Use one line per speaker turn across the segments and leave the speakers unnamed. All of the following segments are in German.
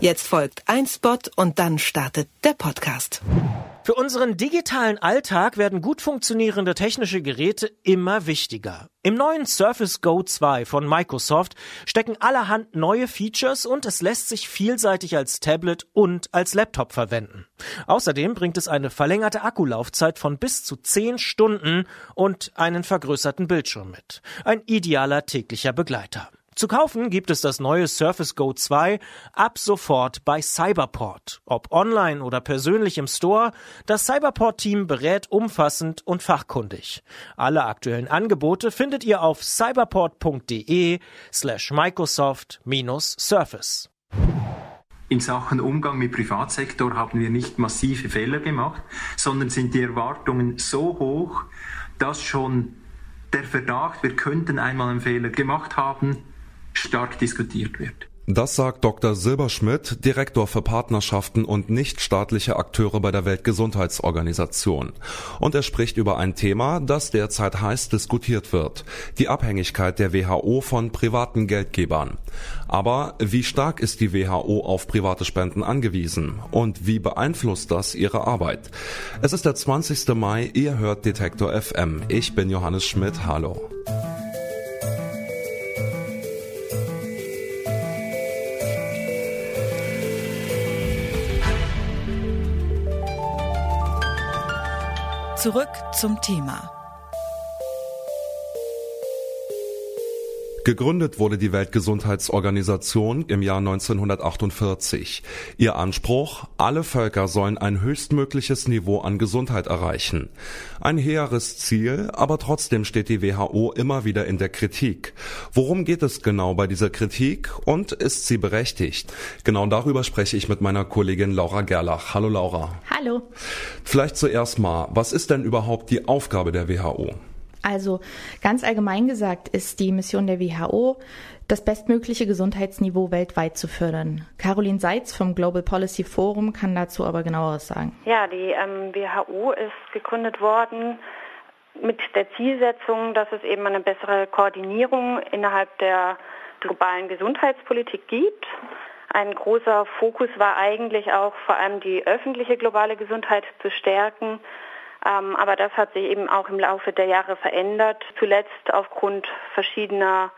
Jetzt folgt ein Spot und dann startet der Podcast.
Für unseren digitalen Alltag werden gut funktionierende technische Geräte immer wichtiger. Im neuen Surface Go 2 von Microsoft stecken allerhand neue Features und es lässt sich vielseitig als Tablet und als Laptop verwenden. Außerdem bringt es eine verlängerte Akkulaufzeit von bis zu 10 Stunden und einen vergrößerten Bildschirm mit. Ein idealer täglicher Begleiter. Zu kaufen gibt es das neue Surface Go 2 ab sofort bei Cyberport. Ob online oder persönlich im Store, das Cyberport-Team berät umfassend und fachkundig. Alle aktuellen Angebote findet ihr auf cyberport.de slash Microsoft-Surface.
In Sachen Umgang mit Privatsektor haben wir nicht massive Fehler gemacht, sondern sind die Erwartungen so hoch, dass schon der Verdacht, wir könnten einmal einen Fehler gemacht haben, stark diskutiert wird.
Das sagt Dr. Silberschmidt, Direktor für Partnerschaften und nichtstaatliche Akteure bei der Weltgesundheitsorganisation. Und er spricht über ein Thema, das derzeit heiß diskutiert wird. Die Abhängigkeit der WHO von privaten Geldgebern. Aber wie stark ist die WHO auf private Spenden angewiesen? Und wie beeinflusst das ihre Arbeit? Es ist der 20. Mai, ihr hört Detektor FM. Ich bin Johannes Schmidt. Hallo.
Zurück zum Thema.
Gegründet wurde die Weltgesundheitsorganisation im Jahr 1948. Ihr Anspruch, alle Völker sollen ein höchstmögliches Niveau an Gesundheit erreichen. Ein hehres Ziel, aber trotzdem steht die WHO immer wieder in der Kritik. Worum geht es genau bei dieser Kritik und ist sie berechtigt? Genau darüber spreche ich mit meiner Kollegin Laura Gerlach. Hallo Laura.
Hallo.
Vielleicht zuerst mal, was ist denn überhaupt die Aufgabe der WHO?
Also ganz allgemein gesagt ist die Mission der WHO, das bestmögliche Gesundheitsniveau weltweit zu fördern. Caroline Seitz vom Global Policy Forum kann dazu aber genaueres sagen.
Ja, die ähm, WHO ist gegründet worden mit der Zielsetzung, dass es eben eine bessere Koordinierung innerhalb der globalen Gesundheitspolitik gibt. Ein großer Fokus war eigentlich auch vor allem die öffentliche globale Gesundheit zu stärken ähm, aber das hat sich eben auch im Laufe der Jahre verändert, zuletzt aufgrund verschiedener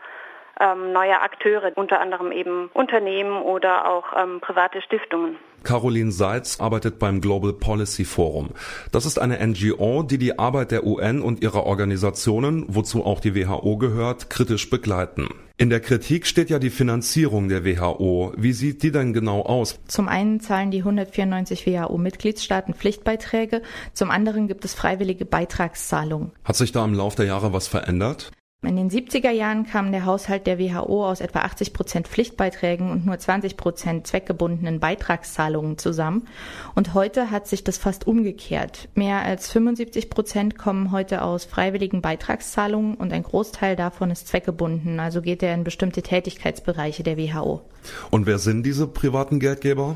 ähm, neuer Akteure, unter anderem eben Unternehmen oder auch ähm, private Stiftungen.
Caroline Seitz arbeitet beim Global Policy Forum. Das ist eine NGO, die die Arbeit der UN und ihrer Organisationen, wozu auch die WHO gehört, kritisch begleiten. In der Kritik steht ja die Finanzierung der WHO. Wie sieht die denn genau aus?
Zum einen zahlen die 194 WHO-Mitgliedstaaten Pflichtbeiträge, zum anderen gibt es freiwillige Beitragszahlungen.
Hat sich da im Laufe der Jahre was verändert?
In den 70er Jahren kam der Haushalt der WHO aus etwa 80 Prozent Pflichtbeiträgen und nur 20 Prozent zweckgebundenen Beitragszahlungen zusammen. Und heute hat sich das fast umgekehrt. Mehr als 75 Prozent kommen heute aus freiwilligen Beitragszahlungen und ein Großteil davon ist zweckgebunden, also geht er in bestimmte Tätigkeitsbereiche der WHO.
Und wer sind diese privaten Geldgeber?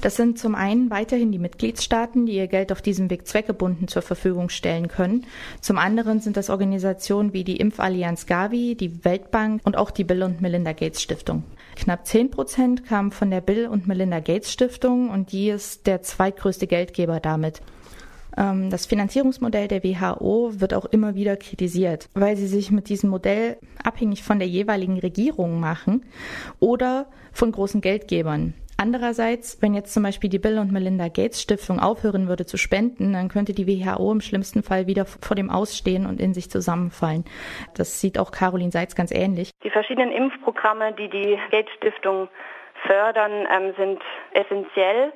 Das sind zum einen weiterhin die Mitgliedstaaten, die ihr Geld auf diesem Weg zweckgebunden zur Verfügung stellen können. Zum anderen sind das Organisationen wie die Impfallianz Gavi, die Weltbank und auch die Bill und Melinda Gates Stiftung. Knapp 10 Prozent kamen von der Bill und Melinda Gates Stiftung und die ist der zweitgrößte Geldgeber damit. Ähm, das Finanzierungsmodell der WHO wird auch immer wieder kritisiert, weil sie sich mit diesem Modell abhängig von der jeweiligen Regierung machen oder von großen Geldgebern. Andererseits, wenn jetzt zum Beispiel die Bill und Melinda Gates Stiftung aufhören würde zu spenden, dann könnte die WHO im schlimmsten Fall wieder vor dem Ausstehen und in sich zusammenfallen. Das sieht auch Caroline Seitz ganz ähnlich.
Die verschiedenen Impfprogramme, die die Gates Stiftung fördern, ähm, sind essentiell.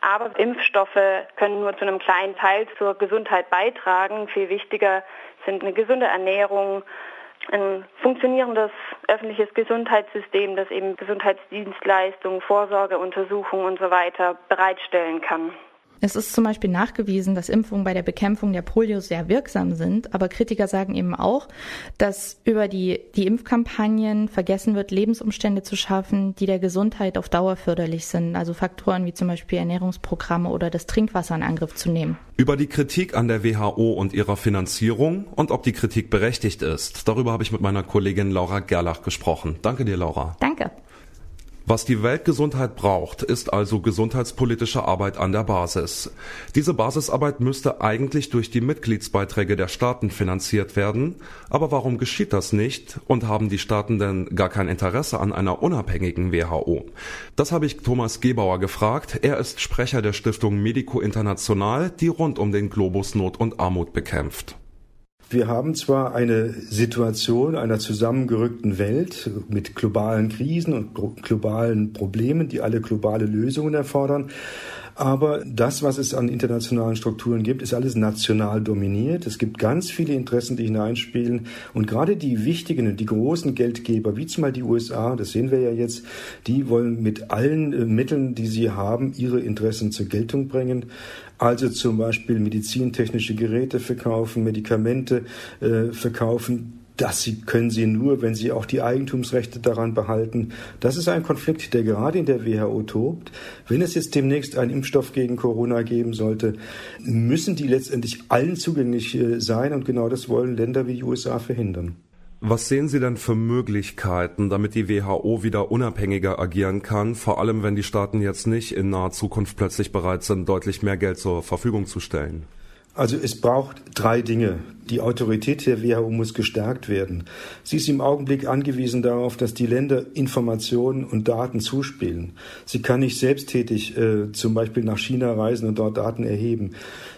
Aber Impfstoffe können nur zu einem kleinen Teil zur Gesundheit beitragen. Viel wichtiger sind eine gesunde Ernährung, ein funktionierendes öffentliches Gesundheitssystem, das eben Gesundheitsdienstleistungen, Vorsorgeuntersuchungen und so weiter bereitstellen kann.
Es ist zum Beispiel nachgewiesen, dass Impfungen bei der Bekämpfung der Polio sehr wirksam sind, aber Kritiker sagen eben auch, dass über die, die Impfkampagnen vergessen wird, Lebensumstände zu schaffen, die der Gesundheit auf Dauer förderlich sind, also Faktoren wie zum Beispiel Ernährungsprogramme oder das Trinkwasser in Angriff zu nehmen.
Über die Kritik an der WHO und ihrer Finanzierung und ob die Kritik berechtigt ist, darüber habe ich mit meiner Kollegin Laura Gerlach gesprochen. Danke dir, Laura.
Danke.
Was die Weltgesundheit braucht, ist also gesundheitspolitische Arbeit an der Basis. Diese Basisarbeit müsste eigentlich durch die Mitgliedsbeiträge der Staaten finanziert werden. Aber warum geschieht das nicht? Und haben die Staaten denn gar kein Interesse an einer unabhängigen WHO? Das habe ich Thomas Gebauer gefragt. Er ist Sprecher der Stiftung Medico International, die rund um den Globus Not und Armut bekämpft.
Wir haben zwar eine Situation einer zusammengerückten Welt mit globalen Krisen und globalen Problemen, die alle globale Lösungen erfordern, aber das, was es an internationalen Strukturen gibt, ist alles national dominiert. Es gibt ganz viele Interessen, die hineinspielen. Und gerade die wichtigen und die großen Geldgeber, wie zumal die USA, das sehen wir ja jetzt, die wollen mit allen äh, Mitteln, die sie haben, ihre Interessen zur Geltung bringen. Also zum Beispiel medizintechnische Geräte verkaufen, Medikamente äh, verkaufen, das können sie nur, wenn sie auch die Eigentumsrechte daran behalten. Das ist ein Konflikt, der gerade in der WHO tobt. Wenn es jetzt demnächst einen Impfstoff gegen Corona geben sollte, müssen die letztendlich allen zugänglich äh, sein und genau das wollen Länder wie die USA verhindern.
Was sehen Sie denn für Möglichkeiten, damit die WHO wieder unabhängiger agieren kann, vor allem wenn die Staaten jetzt nicht in naher Zukunft plötzlich bereit sind, deutlich mehr Geld zur Verfügung zu stellen?
Also es braucht drei Dinge. Die Autorität der WHO muss gestärkt werden. Sie ist im Augenblick angewiesen darauf, dass die Länder Informationen und Daten zuspielen. Sie kann nicht selbsttätig äh, zum Beispiel nach China reisen und dort Daten erheben.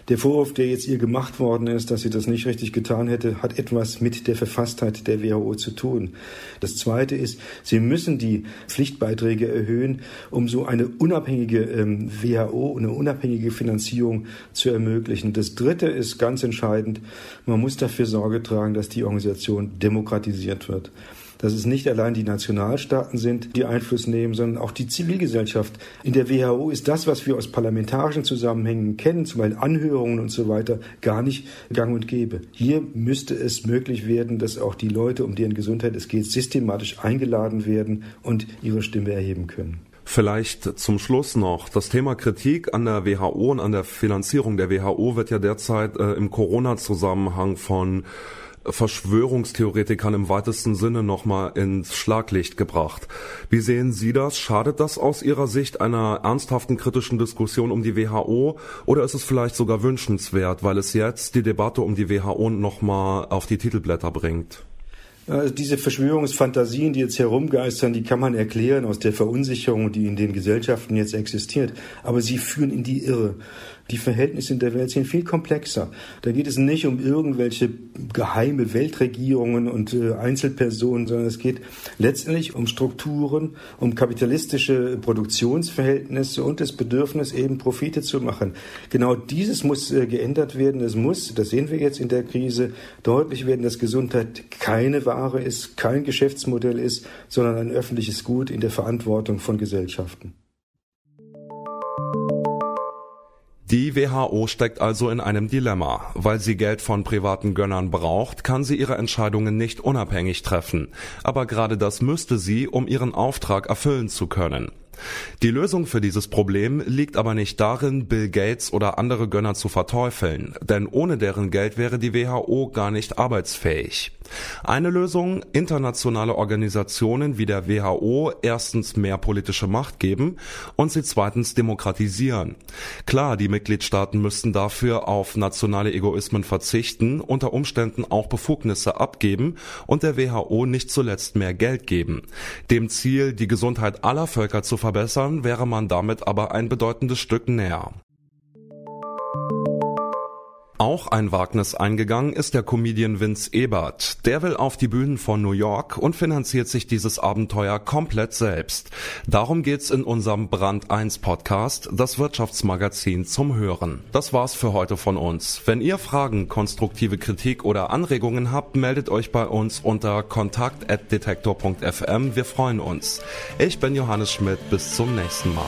Der Vorwurf, der jetzt ihr gemacht worden ist, dass sie das nicht richtig getan hätte, hat etwas mit der Verfasstheit der WHO zu tun. Das Zweite ist, sie müssen die Pflichtbeiträge erhöhen, um so eine unabhängige ähm, WHO, eine unabhängige Finanzierung zu ermöglichen. Das Dritte ist ganz entscheidend, man man muss dafür Sorge tragen, dass die Organisation demokratisiert wird. Dass es nicht allein die Nationalstaaten sind, die Einfluss nehmen, sondern auch die Zivilgesellschaft. In der WHO ist das, was wir aus parlamentarischen Zusammenhängen kennen, zum Beispiel Anhörungen und so weiter, gar nicht gang und gäbe. Hier müsste es möglich werden, dass auch die Leute, um deren Gesundheit es geht, systematisch eingeladen werden und ihre Stimme erheben können.
Vielleicht zum Schluss noch. Das Thema Kritik an der WHO und an der Finanzierung der WHO wird ja derzeit äh, im Corona-Zusammenhang von Verschwörungstheoretikern im weitesten Sinne nochmal ins Schlaglicht gebracht. Wie sehen Sie das? Schadet das aus Ihrer Sicht einer ernsthaften kritischen Diskussion um die WHO oder ist es vielleicht sogar wünschenswert, weil es jetzt die Debatte um die WHO nochmal auf die Titelblätter bringt?
Also diese Verschwörungsfantasien, die jetzt herumgeistern, die kann man erklären aus der Verunsicherung, die in den Gesellschaften jetzt existiert. Aber sie führen in die Irre. Die Verhältnisse in der Welt sind viel komplexer. Da geht es nicht um irgendwelche geheime Weltregierungen und äh, Einzelpersonen, sondern es geht letztendlich um Strukturen, um kapitalistische Produktionsverhältnisse und das Bedürfnis, eben Profite zu machen. Genau dieses muss äh, geändert werden. Es muss, das sehen wir jetzt in der Krise, deutlich werden, dass Gesundheit keine Ware ist, kein Geschäftsmodell ist, sondern ein öffentliches Gut in der Verantwortung von Gesellschaften.
Die WHO steckt also in einem Dilemma. Weil sie Geld von privaten Gönnern braucht, kann sie ihre Entscheidungen nicht unabhängig treffen. Aber gerade das müsste sie, um ihren Auftrag erfüllen zu können. Die Lösung für dieses Problem liegt aber nicht darin, Bill Gates oder andere Gönner zu verteufeln, denn ohne deren Geld wäre die WHO gar nicht arbeitsfähig. Eine Lösung, internationale Organisationen wie der WHO erstens mehr politische Macht geben und sie zweitens demokratisieren. Klar, die Mitgliedstaaten müssten dafür auf nationale Egoismen verzichten, unter Umständen auch Befugnisse abgeben und der WHO nicht zuletzt mehr Geld geben. Dem Ziel, die Gesundheit aller Völker zu verbessern, wäre man damit aber ein bedeutendes Stück näher. Auch ein Wagnis eingegangen ist der Comedian Vince Ebert. Der will auf die Bühnen von New York und finanziert sich dieses Abenteuer komplett selbst. Darum geht's in unserem Brand 1 Podcast, das Wirtschaftsmagazin zum Hören. Das war's für heute von uns. Wenn ihr Fragen, konstruktive Kritik oder Anregungen habt, meldet euch bei uns unter kontakt@detektor.fm. Wir freuen uns. Ich bin Johannes Schmidt. Bis zum nächsten Mal.